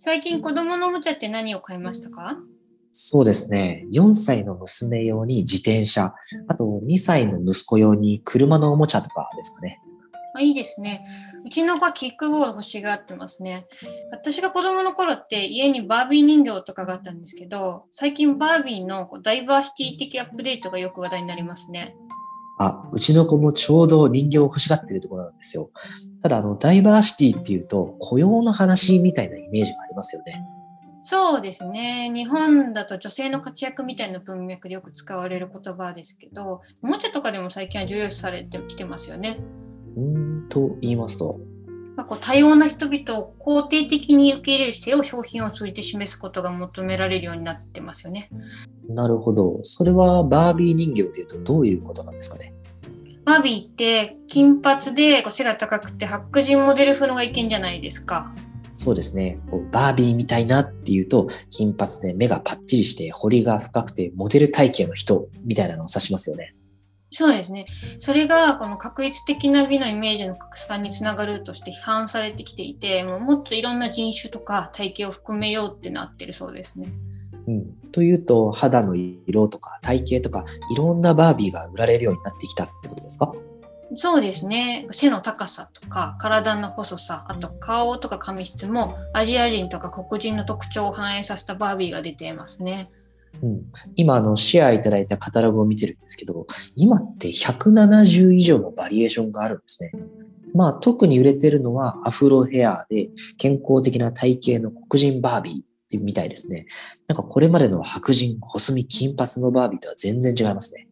最近子供のおもちゃって何を買いましたか？そうですね。4歳の娘用に自転車、あと2歳の息子用に車のおもちゃとかですかね。あいいですね。うちの子はキックボード欲しがってますね。私が子供の頃って家にバービー人形とかがあったんですけど、最近バービーのダイバーシティ的アップデートがよく話題になりますね。あ、うちの子もちょうど人形を欲しがってるところなんですよ。ただ、あの、ダイバーシティっていうと、雇用の話みたいなイメージがありますよね。そうですね。日本だと女性の活躍みたいな文脈でよく使われる言葉ですけど、おもちゃとかでも最近は重要視されてきてますよね。うーん、と言いますと。まあ、こう多様な人々を肯定的に受け入れる姿勢を商品を通じて示すことが求められるようになってますよね。なるほど。それはバービー人形でいうとどういうことなんですかね？バービーって金髪でこう背が高くて白人モデル風の外見じゃないですか。そうですね。こうバービーみたいなっていうと、金髪で目がパッチリして、彫りが深くて、モデル体型の人みたいなのを指しますよね。そうですね。それがこの確率的な美のイメージの拡散につながるとして批判されてきていて、もっといろんな人種とか体型を含めようってなってるそうですね。うん、というと、肌の色とか体型とか、いろんなバービーが売られるようになってきたってことですか？そうですね。背の高さとか体の細さ、あと顔とか髪質もアジア人とか黒人の特徴を反映させたバービーが出ていますね。うん、今あのシェアいただいたカタログを見てるんですけど、今って170以上のバリエーションがあるんですね。まあ特に売れてるのはアフロヘアで健康的な体型の黒人バービーみたいですね。なんかこれまでの白人、細身、金髪のバービーとは全然違いますね。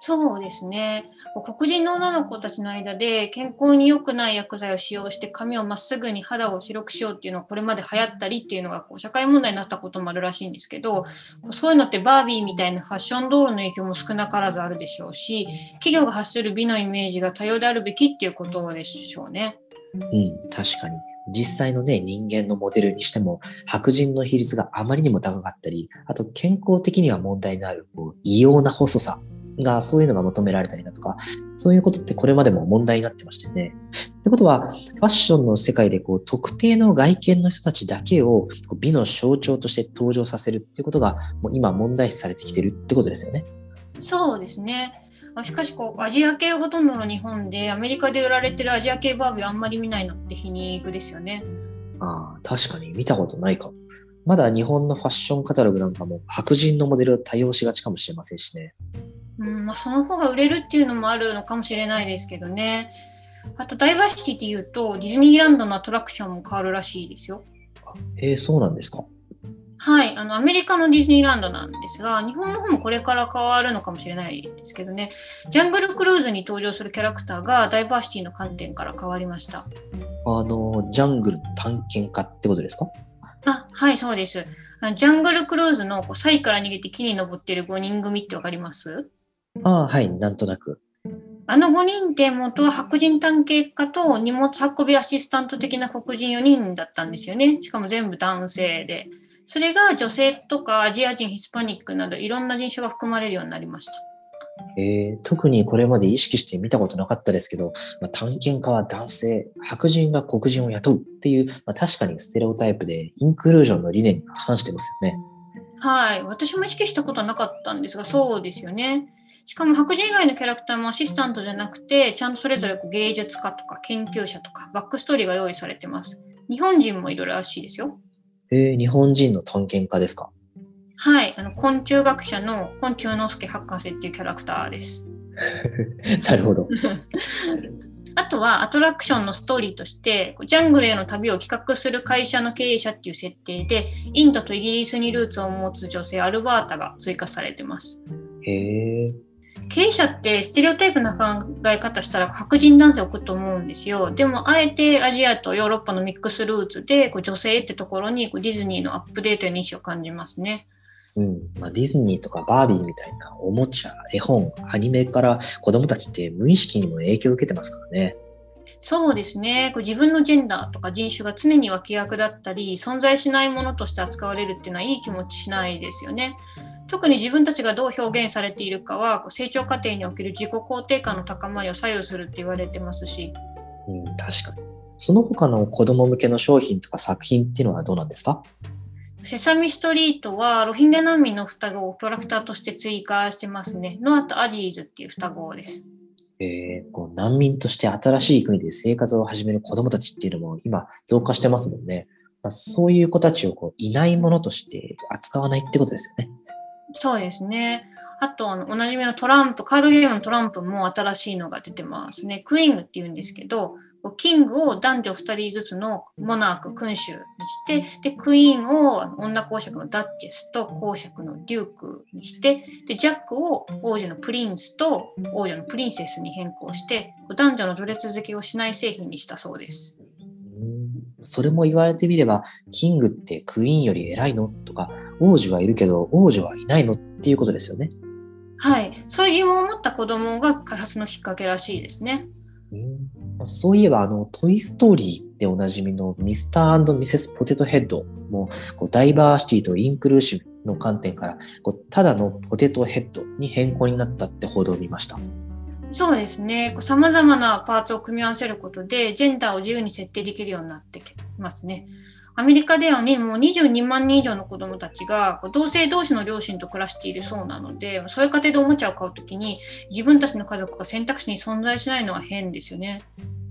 そうですね。黒人の女の子たちの間で健康に良くない薬剤を使用して髪をまっすぐに肌を白くしようっていうのがこれまで流行ったりっていうのがこう社会問題になったこともあるらしいんですけど、そういうのってバービーみたいなファッション道路の影響も少なからずあるでしょうし、企業が発する美のイメージが多様であるべきっていうことでしょうね。うん、確かに。実際のね、人間のモデルにしても、白人の比率があまりにも高かったり、あと健康的には問題のあるこう異様な細さが、そういうのが求められたりだとか、そういうことってこれまでも問題になってましたよね。ってことは、ファッションの世界でこう特定の外見の人たちだけを美の象徴として登場させるっていうことが、もう今問題視されてきてるってことですよね。そうですね。しかしこう、アジア系ほとんどの日本で、アメリカで売られてるアジア系バービーあんまり見ないのって皮肉ですよね。ああ、確かに見たことないかも。まだ日本のファッションカタログなんかも白人のモデルを多用しがちかもしれませんしね。うんまあ、その方が売れるっていうのもあるのかもしれないですけどね。あと、ダイバーシティっていうと、ディズニーランドのアトラクションも変わるらしいですよ。えー、そうなんですか。はい、あのアメリカのディズニーランドなんですが、日本の方もこれから変わるのかもしれないですけどね、ジャングルクルーズに登場するキャラクターがダイバーシティの観点から変わりました。あの、ジャングルの探検家ってことですか？あはい、そうです。あのジャングルクルーズのこうサイから逃げて木に登っている5人組ってわかります？ああ、はい、なんとなく。あの5人って元は白人探検家と荷物運びアシスタント的な黒人4人だったんですよね。しかも全部男性で。それが女性とかアジア人、ヒスパニックなどいろんな人種が含まれるようになりました。えー、特にこれまで意識して見たことなかったですけど、まあ、探検家は男性、白人が黒人を雇うっていう、まあ、確かにステレオタイプでインクルージョンの理念に反してますよね。はい、私も意識したことはなかったんですが、そうですよね。しかも白人以外のキャラクターもアシスタントじゃなくて、ちゃんとそれぞれ芸術家とか研究者とかバックストーリーが用意されてます。日本人もいろいろらしいですよ。えー、日本人の探検家ですか？はい、あの昆虫学者の昆虫之助博士っていうキャラクターです。なるほど。あとはアトラクションのストーリーとして、ジャングルへの旅を企画する会社の経営者っていう設定で、インドとイギリスにルーツを持つ女性アルバータが追加されてます。へえ。経営者ってステレオタイプな考え方したら白人男性を置くと思うんですよ。でもあえてアジアとヨーロッパのミックスルーツでこう女性ってところにこうディズニーのアップデートに意思を感じますね。うんまあ、ディズニーとかバービーみたいなおもちゃ、絵本、アニメから子供たちって無意識にも影響を受けてますからね。そうですねこう自分のジェンダーとか人種が常に脇役だったり存在しないものとして扱われるっていうのはいい気持ちしないですよね。特に自分たちがどう表現されているかはこう成長過程における自己肯定感の高まりを左右するって言われてますし。うん、確かに。その他の子供向けの商品とか作品っていうのはどうなんですか？セサミストリートはロヒンギャ難民の双子をキャラクターとして追加してますね。ノアとアジーズっていう双子です。えー、こう難民として新しい国で生活を始める子供たちっていうのも今増加してますもんね。まあ、そういう子たちをこういないものとして扱わないってことですよね。そうですね。あと、あのおなじみのトランプ、カードゲームのトランプも新しいのが出てますね。クイーングって言うんですけど、キングを男女2人ずつのモナーク、君主にして、で、クイーンを女公爵のダッチェスと公爵のデュークにして、で、ジャックを王子のプリンスと王女のプリンセスに変更して、男女の序列付けをしない製品にしたそうです。それも言われてみれば、キングってクイーンより偉いの？とか、王子はいるけど王女はいないの？っていうことですよね。はい、そういう疑問を持った子供が開発のきっかけらしいですね。うん、そういえば、あの、トイ・ストーリーでおなじみのミスターミセス・ポテトヘッドもこうダイバーシティとインクルーシブの観点からこうただのポテトヘッドに変更になったって報道を見ました。そうですね。さまざまなパーツを組み合わせることで、ジェンダーを自由に設定できるようになってきますね。アメリカではね、もう22万人以上の子どもたちが同性同士の両親と暮らしているそうなので、そういう家庭でおもちゃを買うときに、自分たちの家族が選択肢に存在しないのは変ですよね。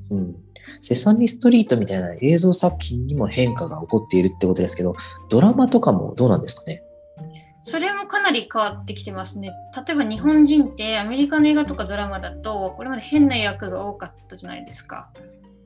うん、セサミストリートみたいな映像作品にも変化が起こっているってことですけど、ドラマとかもどうなんですかね？それもかなり変わってきてますね。例えば日本人ってアメリカの映画とかドラマだと、これまで変な役が多かったじゃないですか。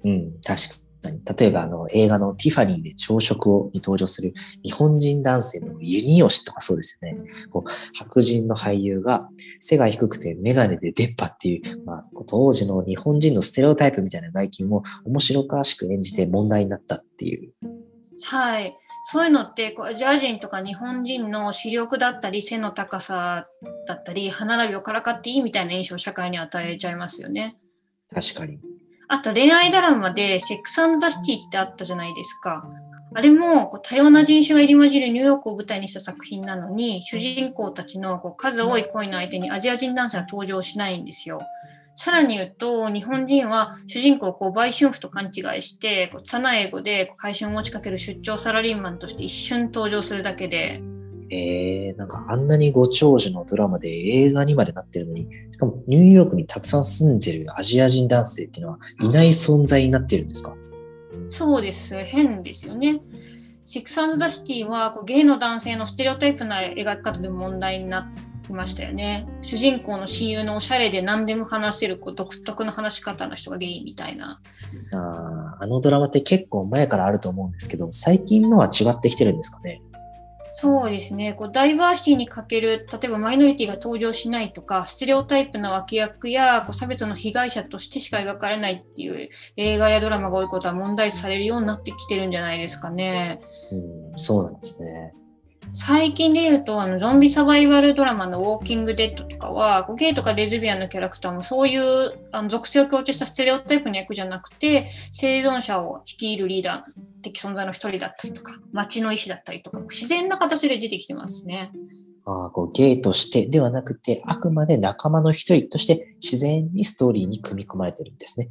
うん、確か例えばあの映画のティファニーで朝食をに登場する日本人男性のユニヨシとかそうですよね。こう白人の俳優が背が低くてメガネで出っ歯っていう、まあ、当時の日本人のステレオタイプみたいな外見を面白かしく演じて問題になったっていう。はい。そういうのってこうアジア人とか日本人の視力だったり背の高さだったり歯並びをからかっていいみたいな印象を社会に与えちゃいますよね。確かに。あと恋愛ドラマでセックスザ・シティってあったじゃないですか。あれもこう多様な人種が入り混じるニューヨークを舞台にした作品なのに主人公たちのこう数多い恋の相手にアジア人男性は登場しないんですよ。さらに言うと日本人は主人公をこう売春婦と勘違いしてこう拙い英語で会社を持ちかける出張サラリーマンとして一瞬登場するだけでえー、なんかあんなにご長寿のドラマで映画にまでなってるのに、しかもニューヨークにたくさん住んでるアジア人男性っていうのはいない存在になってるんですか？そうです。変ですよね。シックスザ・シティはこうゲイの男性のステレオタイプな描き方で問題になりましたよね。主人公の親友のおしゃれで何でも話せるこう独特の話し方の人がゲイみたいな。ああのドラマって結構前からあると思うんですけど、最近のは違ってきてるんですかね？そうですねこうダイバーシティに欠ける例えばマイノリティが登場しないとかステレオタイプな脇役やこう差別の被害者としてしか描かれないっていう映画やドラマが多いことは問題視されるようになってきてるんじゃないですかね。うん、そうなんですね。最近で言うとあのゾンビサバイバルドラマの「ウォーキング・デッド」とかはゲイとかレズビアンのキャラクターもそういうあの属性を強調したステレオタイプの役じゃなくて生存者を率いるリーダー的存在の一人だったりとか町の医師だったりとか自然な形で出てきてますね。あこうゲイとしてではなくてあくまで仲間の一人として自然にストーリーに組み込まれてるんですね。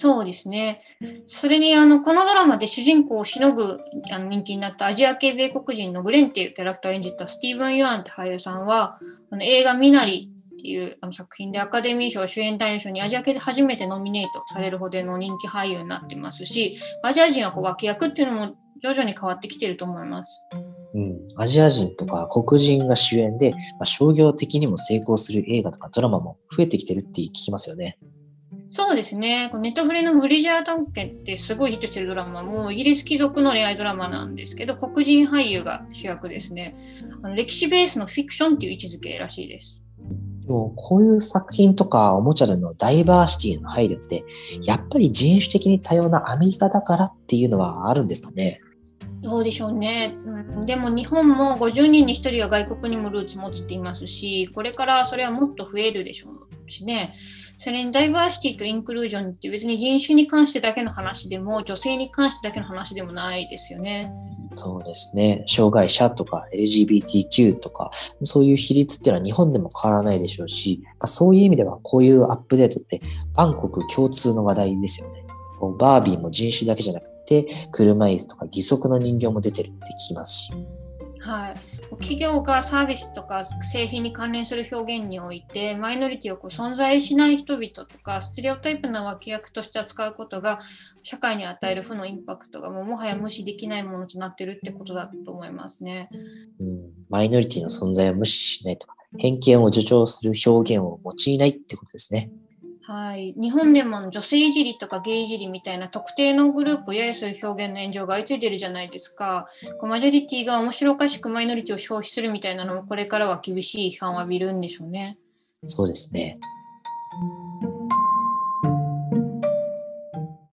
そうですね。それにあのこのドラマで主人公をしのぐあの人気になったアジア系米国人のグレンっていうキャラクターを演じたスティーブン・ユアンって俳優さんはあの映画「ミナリ」っていうあの作品でアカデミー賞主演男優賞にアジア系で初めてノミネートされるほどの人気俳優になってますしアジア人はこう脇役っていうのも徐々に変わってきてると思います。うん、アジア人とか黒人が主演で、まあ、商業的にも成功する映画とかドラマも増えてきてるって聞きますよね。そうですね。ネットフリのブリジャートン家ってすごいヒットしてるドラマもイギリス貴族の恋愛ドラマなんですけど、黒人俳優が主役ですね。あの歴史ベースのフィクションっていう位置づけらしいです。でもこういう作品とかおもちゃでのダイバーシティの配慮って、やっぱり人種的に多様なアメリカだからっていうのはあるんですかね？どうでしょうね、うん、でも日本も50人に1人は外国にもルーツ持つっていますし、これからそれはもっと増えるでしょうしね。それにダイバーシティとインクルージョンって別に人種に関してだけの話でも女性に関してだけの話でもないですよね。そうですね。障害者とか LGBTQ とか、そういう比率っていうのは日本でも変わらないでしょうし、ま、そういう意味ではこういうアップデートって万国共通の話題ですよね。バービーも人種だけじゃなくて、車椅子とか義足の人形も出てるって聞きますし。はい、企業がサービスとか製品に関連する表現においてマイノリティをこう存在しない人々とかステレオタイプな脇役として扱うことが社会に与える負のインパクトがもうもはや無視できないものとなってるってことだと思いますね。うん、マイノリティの存在を無視しないとか偏見を助長する表現を用いないってことですね。はい、日本でも女性いじりとかゲイいじりみたいな特定のグループを揶揄する表現の炎上が相次いでるじゃないですか。こうマジョリティが面白おかしくマイノリティを消費するみたいなのもこれからは厳しい批判を浴びるんでしょうね。そうですね。